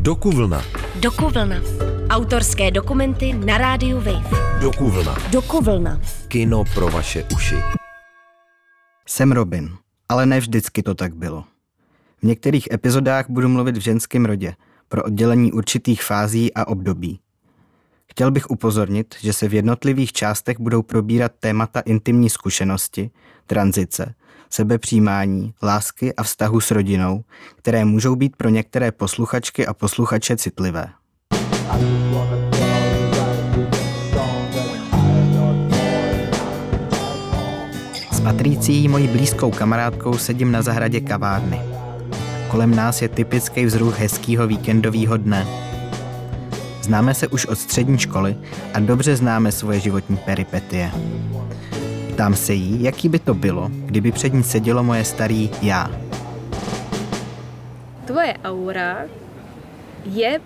Dokuvlna. Dokuvlna. Autorské dokumenty na rádiu Wave. Dokuvlna. Dokuvlna. Kino pro vaše uši. Jsem Robin, ale ne vždycky to tak bylo. V některých epizodách budu mluvit v ženském rodě, pro oddělení určitých fází a období. Chtěl bych upozornit, že se v jednotlivých částech budou probírat témata intimní zkušenosti, tranzice, sebepřijímání, lásky a vztahu s rodinou, které můžou být pro některé posluchačky a posluchače citlivé. S Patricí, mojí blízkou kamarádkou, sedím na zahradě kavárny. Kolem nás je typický vzruch hezkého víkendového dne. Známe se už od střední školy a dobře známe svoje životní peripetie. Ptám se jí, jaký by to bylo, kdyby před ní sedělo moje starý já. Tvoje aura je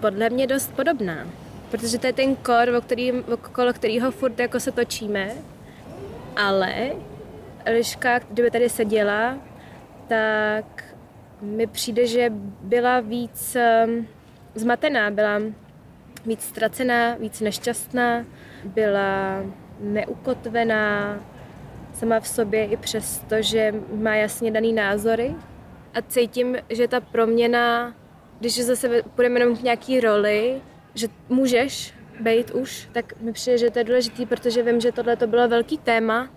podle mě dost podobná. Protože to je ten kor, o okolo kterého furt jako se točíme. Ale Eliška, kdyby tady seděla, tak mi přijde, že byla víc um, zmatená, byla víc ztracená, víc nešťastná, byla neukotvená sama v sobě i přesto, že má jasně daný názory. A cítím, že ta proměna, když zase půjdeme jenom k nějaký roli, že můžeš být už, tak mi přijde, že to je důležité, protože vím, že tohle to bylo velký téma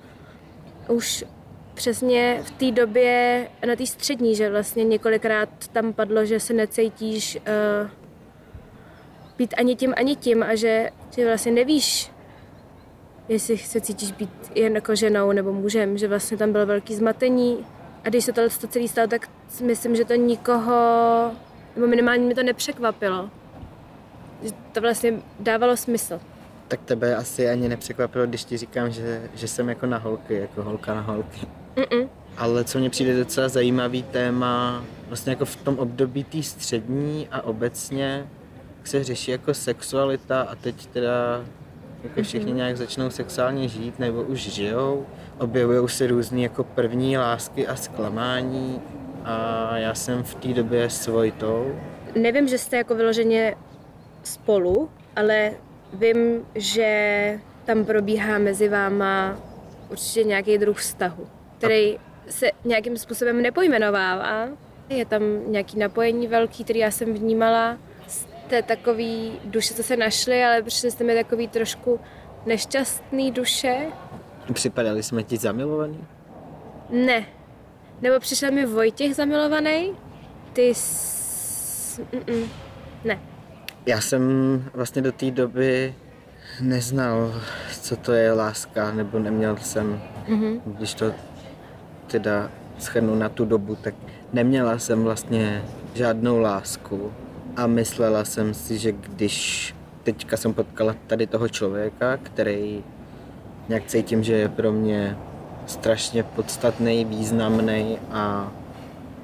už přesně v té době na té střední, že vlastně několikrát tam padlo, že se necítíš uh, být ani tím, ani tím a že, že vlastně nevíš, jestli se cítíš být jen jako ženou nebo mužem, že vlastně tam bylo velký zmatení a když se tohle to celý stalo, tak myslím, že to nikoho, nebo minimálně mi to nepřekvapilo. Že to vlastně dávalo smysl. Tak tebe asi ani nepřekvapilo, když ti říkám, že, že jsem jako na holky, jako holka na holky. Mm-mm. Ale co mě přijde docela zajímavý téma, vlastně jako v tom období té střední a obecně se řeší jako sexualita a teď teda jako všichni nějak začnou sexuálně žít nebo už žijou. Objevují se různé jako první lásky a zklamání a já jsem v té době s Vojtou. Nevím, že jste jako vyloženě spolu, ale vím, že tam probíhá mezi váma určitě nějaký druh vztahu, který se nějakým způsobem nepojmenovává. Je tam nějaký napojení velký, který já jsem vnímala jste takový duše, co se našli, ale přišli jste mi takový trošku nešťastný duše. Připadali jsme ti zamilovaný? Ne. Nebo přišel mi Vojtěch zamilovaný? Ty s... Mm-mm. Ne. Já jsem vlastně do té doby neznal, co to je láska, nebo neměl jsem, mm-hmm. když to teda schrnu na tu dobu, tak neměla jsem vlastně žádnou lásku a myslela jsem si, že když teďka jsem potkala tady toho člověka, který nějak cítím, že je pro mě strašně podstatný, významný a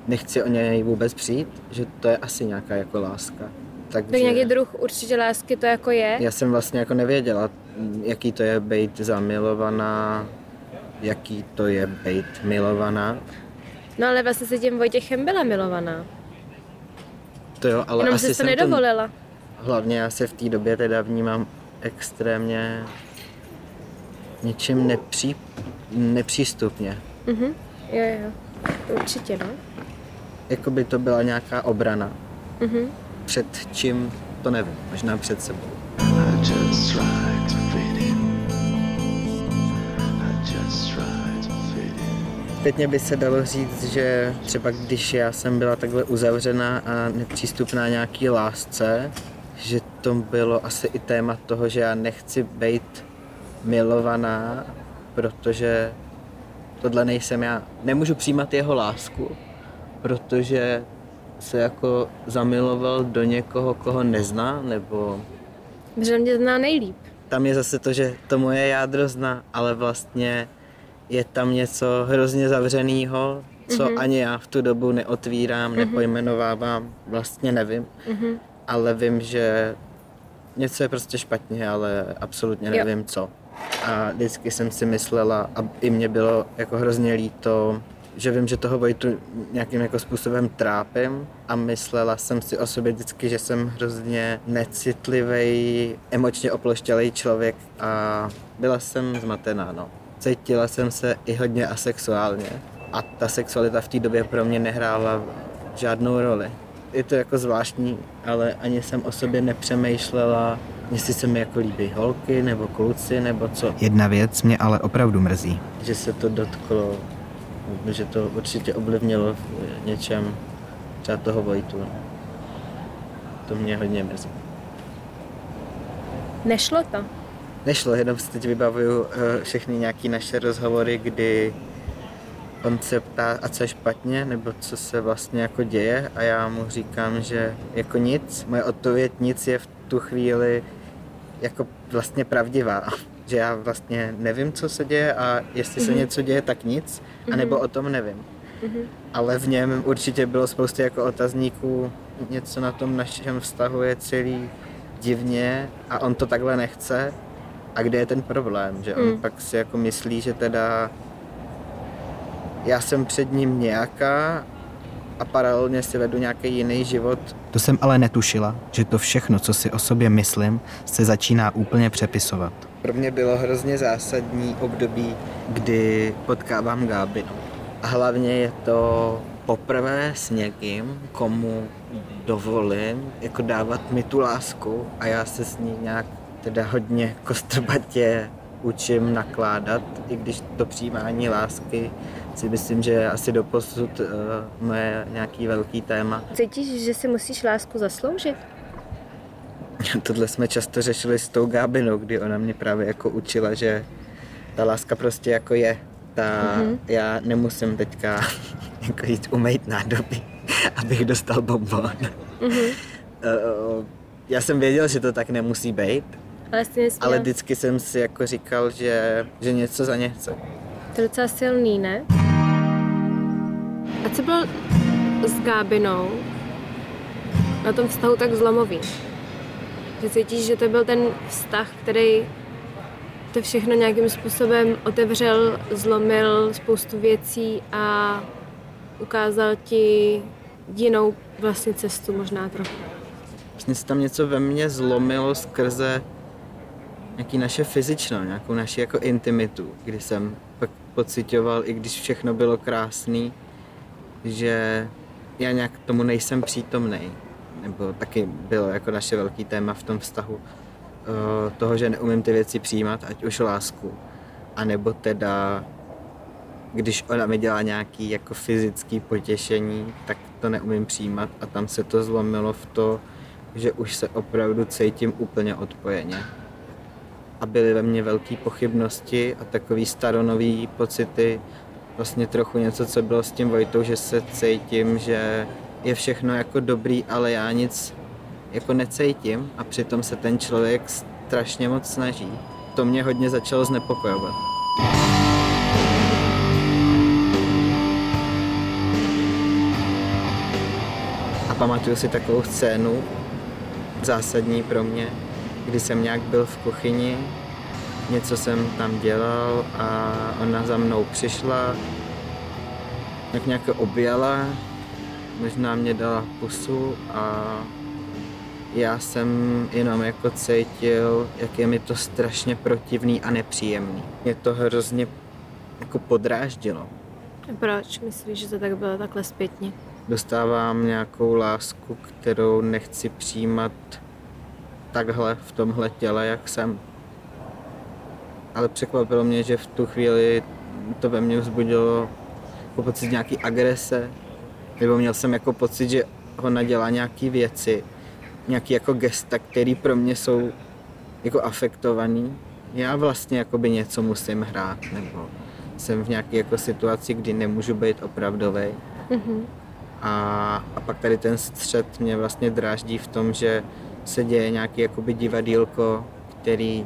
nechci o něj vůbec přijít, že to je asi nějaká jako láska. Takže tak nějaký druh určitě lásky to jako je? Já jsem vlastně jako nevěděla, jaký to je být zamilovaná, jaký to je být milovaná. No ale vlastně se tím Vojtěchem byla milovaná. To jo, ale Jenom asi jsi to nedovolila. To, hlavně já se v té době teda vnímám extrémně něčím nepří, nepřístupně. Mhm, jo, jo, určitě, no. Jako by to byla nějaká obrana. Mhm. Před čím, to nevím, možná před sebou. I just try Zpětně by se dalo říct, že třeba když já jsem byla takhle uzavřená a nepřístupná nějaký lásce, že to bylo asi i téma toho, že já nechci být milovaná, protože tohle nejsem já. Nemůžu přijímat jeho lásku, protože se jako zamiloval do někoho, koho nezná, nebo... Že mě zná nejlíp. Tam je zase to, že to moje jádro zná, ale vlastně je tam něco hrozně zavřeného, co mm-hmm. ani já v tu dobu neotvírám, mm-hmm. nepojmenovávám, vlastně nevím, mm-hmm. ale vím, že něco je prostě špatně, ale absolutně nevím jo. co. A vždycky jsem si myslela, a i mě bylo jako hrozně líto, že vím, že toho Vojtu nějakým jako způsobem trápím a myslela jsem si o sobě vždycky, že jsem hrozně necitlivý, emočně oploštělý člověk a byla jsem zmatená, no. Cítila jsem se i hodně asexuálně a ta sexualita v té době pro mě nehrála žádnou roli. Je to jako zvláštní, ale ani jsem o sobě nepřemýšlela, jestli se mi jako líbí holky nebo kluci nebo co. Jedna věc mě ale opravdu mrzí. Že se to dotklo, že to určitě ovlivnilo v něčem třeba toho Vojtu. To mě hodně mrzí. Nešlo to. Nešlo, jenom si teď vybavuju eh, všechny nějaký naše rozhovory, kdy on se ptá, a co je špatně, nebo co se vlastně jako děje a já mu říkám, že jako nic, moje odpověď nic je v tu chvíli jako vlastně pravdivá. Že já vlastně nevím, co se děje a jestli se něco děje, tak nic, anebo o tom nevím. Ale v něm určitě bylo spousty jako otazníků, něco na tom našem vztahu je celý divně a on to takhle nechce. A kde je ten problém? Že on pak si jako myslí, že teda já jsem před ním nějaká a paralelně si vedu nějaký jiný život. To jsem ale netušila, že to všechno, co si o sobě myslím, se začíná úplně přepisovat. Pro mě bylo hrozně zásadní období, kdy potkávám Gábinu. A hlavně je to poprvé s někým, komu dovolím jako dávat mi tu lásku a já se s ní nějak teda hodně kostrbatě učím nakládat, i když to přijímání lásky si myslím, že je asi doposud uh, moje nějaký velký téma. Cítíš, že si musíš lásku zasloužit? Tohle jsme často řešili s tou Gábinou, kdy ona mě právě jako učila, že ta láska prostě jako je. Ta, mm-hmm. Já nemusím teďka jako jít umýt nádoby, abych dostal bonbon. Mm-hmm. Já jsem věděl, že to tak nemusí být, Ale jsi nesměl. ale vždycky jsem si jako říkal, že, že něco za ně chce. To je docela silný, ne? A co bylo s Gábinou na tom vztahu tak zlomový? Že cítíš, že to byl ten vztah, který to všechno nějakým způsobem otevřel, zlomil spoustu věcí a ukázal ti jinou vlastně cestu možná trochu. Vlastně se tam něco ve mně zlomilo skrze nějaký naše fyzično, nějakou naši jako intimitu, kdy jsem pak pocitoval, i když všechno bylo krásný, že já nějak tomu nejsem přítomný. Nebo taky bylo jako naše velký téma v tom vztahu eh, toho, že neumím ty věci přijímat, ať už lásku, anebo teda když ona mi dělá nějaký jako fyzický potěšení, tak to neumím přijímat a tam se to zlomilo v to, že už se opravdu cítím úplně odpojeně. A byly ve mně velké pochybnosti a takový staronový pocity, vlastně trochu něco, co bylo s tím Vojtou, že se cítím, že je všechno jako dobrý, ale já nic jako necítím a přitom se ten člověk strašně moc snaží. To mě hodně začalo znepokojovat. A pamatuju si takovou scénu, zásadní pro mě, kdy jsem nějak byl v kuchyni, něco jsem tam dělal a ona za mnou přišla, tak nějak objala, možná mě dala pusu a já jsem jenom jako cítil, jak je mi to strašně protivný a nepříjemný. Mě to hrozně jako podráždilo. Proč myslíš, že to tak bylo takhle zpětně? dostávám nějakou lásku, kterou nechci přijímat takhle, v tomhle těle, jak jsem. Ale překvapilo mě, že v tu chvíli to ve mně vzbudilo jako pocit nějaký agrese, nebo měl jsem jako pocit, že ona dělá nějaký věci, nějaký jako gesta, který pro mě jsou jako afektovaný. Já vlastně jakoby něco musím hrát, nebo jsem v nějaké jako situaci, kdy nemůžu být opravdový. Mhm. A, a pak tady ten střed mě vlastně dráždí v tom, že se děje nějaký jakoby divadílko, který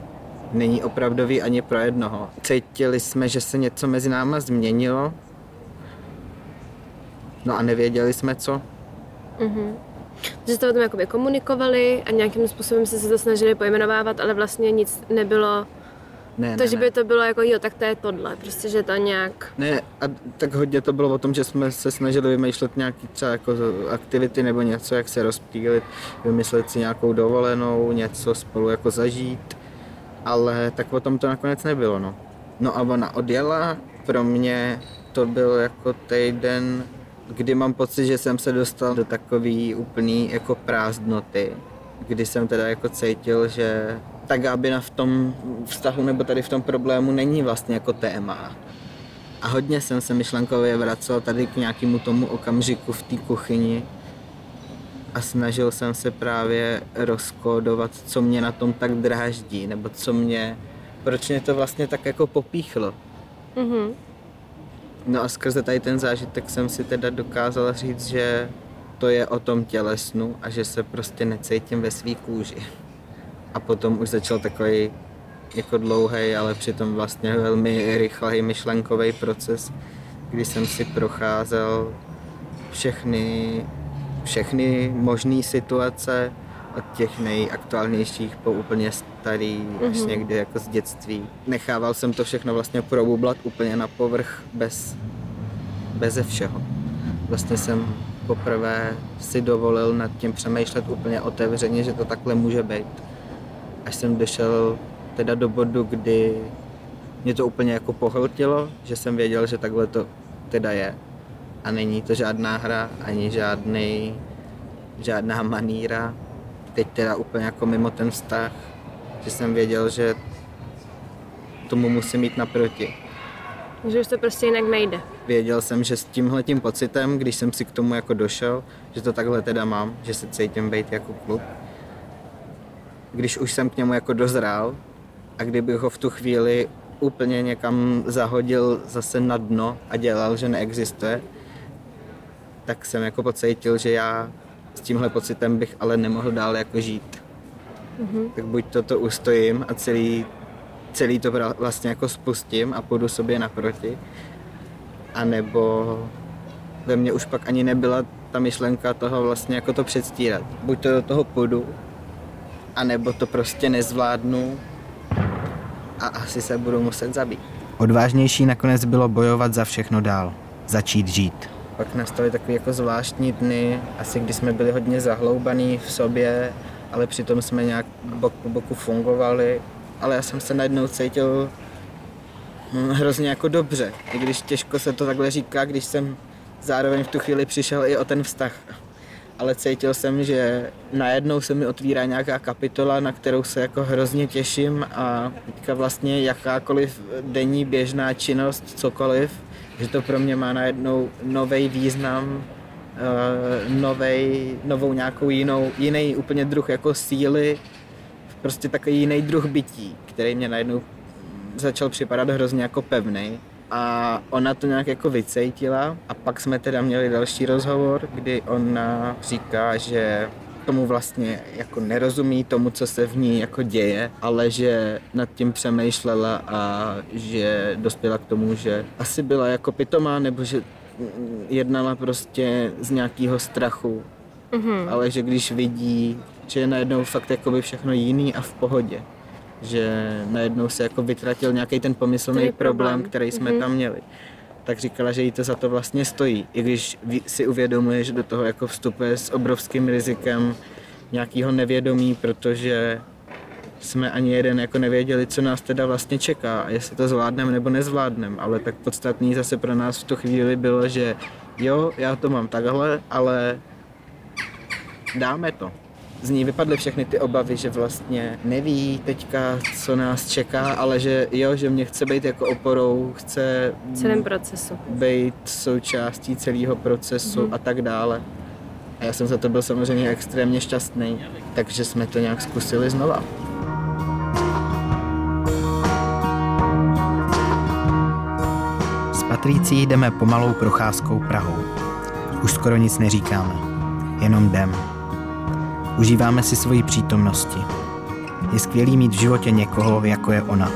není opravdový ani pro jednoho. Cítili jsme, že se něco mezi náma změnilo, no a nevěděli jsme co. Že jste o tom jakoby komunikovali a nějakým způsobem jste se to snažili pojmenovávat, ale vlastně nic nebylo Ne, To, ne, že ne. by to bylo jako jo, tak to je tohle, prostě, že to nějak... Ne, a tak hodně to bylo o tom, že jsme se snažili vymýšlet nějaký třeba jako aktivity nebo něco, jak se rozptýlit, vymyslet si nějakou dovolenou, něco spolu jako zažít, ale tak o tom to nakonec nebylo, no. No a ona odjela, pro mě to byl jako týden, kdy mám pocit, že jsem se dostal do takový úplný jako prázdnoty, kdy jsem teda jako cítil, že ta Gábina v tom vztahu nebo tady v tom problému není vlastně jako téma. A hodně jsem se myšlenkově vracel tady k nějakému tomu okamžiku v té kuchyni a snažil jsem se právě rozkódovat, co mě na tom tak dráždí, nebo co mě, proč mě to vlastně tak jako popíchlo. Mhm. No a skrze tady ten zážitek jsem si teda dokázal říct, že to je o tom tělesnu a že se prostě necítím ve svý kůži. A potom už začal takový jako dlouhý, ale přitom vlastně velmi rychlej myšlenkový proces, kdy jsem si procházel všechny, všechny možné situace, od těch nejaktuálnějších po úplně starý, mm-hmm. až někdy jako z dětství. Nechával jsem to všechno vlastně probublat úplně na povrch bez, beze všeho. Vlastně jsem poprvé si dovolil nad tím přemýšlet úplně otevřeně, že to takhle může být. Až jsem došel teda do bodu, kdy mě to úplně jako pohltilo, že jsem věděl, že takhle to teda je. A není to žádná hra, ani žádný, žádná maníra. Teď teda úplně jako mimo ten vztah, že jsem věděl, že tomu musím mít naproti. Že už to prostě jinak nejde. Věděl jsem, že s tímhletím pocitem, když jsem si k tomu jako došel, že to takhle teda mám, že se cítím být jako kluk, když už jsem k němu jako dozrál a kdybych ho v tu chvíli úplně někam zahodil zase na dno a dělal, že neexistuje, tak jsem jako pocítil, že já s tímhle pocitem bych ale nemohl dál jako žít. Mm-hmm. Tak buď toto ustojím a celý, celý to vlastně jako spustím a půjdu sobě naproti, anebo ve mně už pak ani nebyla ta myšlenka toho vlastně jako to předstírat. Buď to do toho půjdu, anebo to prostě nezvládnu a asi se budu muset zabít. Odvážnější nakonec bylo bojovat za všechno dál. Začít žít. Pak nastaly takové jako zvláštní dny, asi když jsme byli hodně zahloubaný v sobě, ale přitom jsme nějak bok po boku fungovali. Ale já jsem se najednou cítil hm, hrozně jako dobře, i když těžko se to takhle říká, když jsem zároveň v tu chvíli přišel i o ten vztah. Ale cítil jsem, že najednou se mi otvírá nějaká kapitola, na kterou se jako hrozně těším a teďka vlastně jakákoliv denní běžná činnost, cokoliv, že to pro mě má najednou nový význam, eh, novej, novou nějakou jinou, jiný úplně druh jako síly, prostě takový jiný druh bytí, který mě najednou začal připadat hrozně jako pevný. A ona to nějak jako vycejtila a pak jsme teda měli další rozhovor, kdy ona říká, že tomu vlastně jako nerozumí tomu, co se v ní jako děje, ale že nad tím přemýšlela a že dospěla k tomu, že asi byla jako pitomá nebo že jednala prostě z nějakého strachu, mm-hmm. ale že když vidí, že je najednou fakt jakoby všechno jiný a v pohodě, že najednou se jako vytratil nějaký ten pomyslný problém, problém. který jsme mm-hmm. tam měli tak říkala, že jí to za to vlastně stojí, i když si uvědomuje, že do toho jako vstupuje s obrovským rizikem nějakého nevědomí, protože jsme ani jeden jako nevěděli, co nás teda vlastně čeká a jestli to zvládneme nebo nezvládneme, ale tak podstatný zase pro nás v tu chvíli bylo, že jo, já to mám takhle, ale dáme to. Z ní vypadly všechny ty obavy, že vlastně neví teďka, co nás čeká, ale že jo, že mě chce být jako oporou, chce V celém procesu. být součástí celého procesu mm-hmm. a tak dále. A já jsem za to byl samozřejmě extrémně šťastný, takže jsme to nějak zkusili znova. S Patricí jdeme pomalou procházkou Prahou. Už skoro nic neříkáme, jenom jdem. Užíváme si svoji přítomnosti. Je skvělý mít v životě někoho, jako je ona.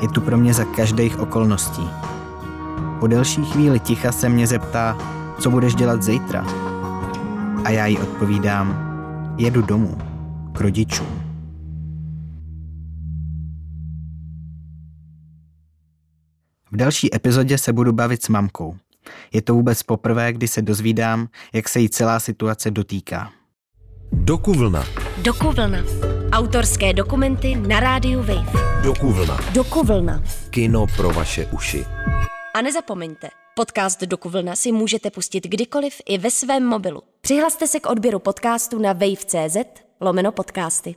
Je tu pro mě za každých okolností. Po delší chvíli ticha se mě zeptá, co budeš dělat zítra. A já jí odpovídám, jedu domů, k rodičům. V další epizodě se budu bavit s mamkou. Je to vůbec poprvé, kdy se dozvídám, jak se jí celá situace dotýká. Dokuvlna. Dokuvlna. Autorské dokumenty na rádiu Wave. Dokuvlna. Dokuvlna. Kino pro vaše uši. A nezapomeňte, podcast Dokuvlna si můžete pustit kdykoliv i ve svém mobilu. Přihlaste se k odběru podcastu na wave.cz lomeno podcasty.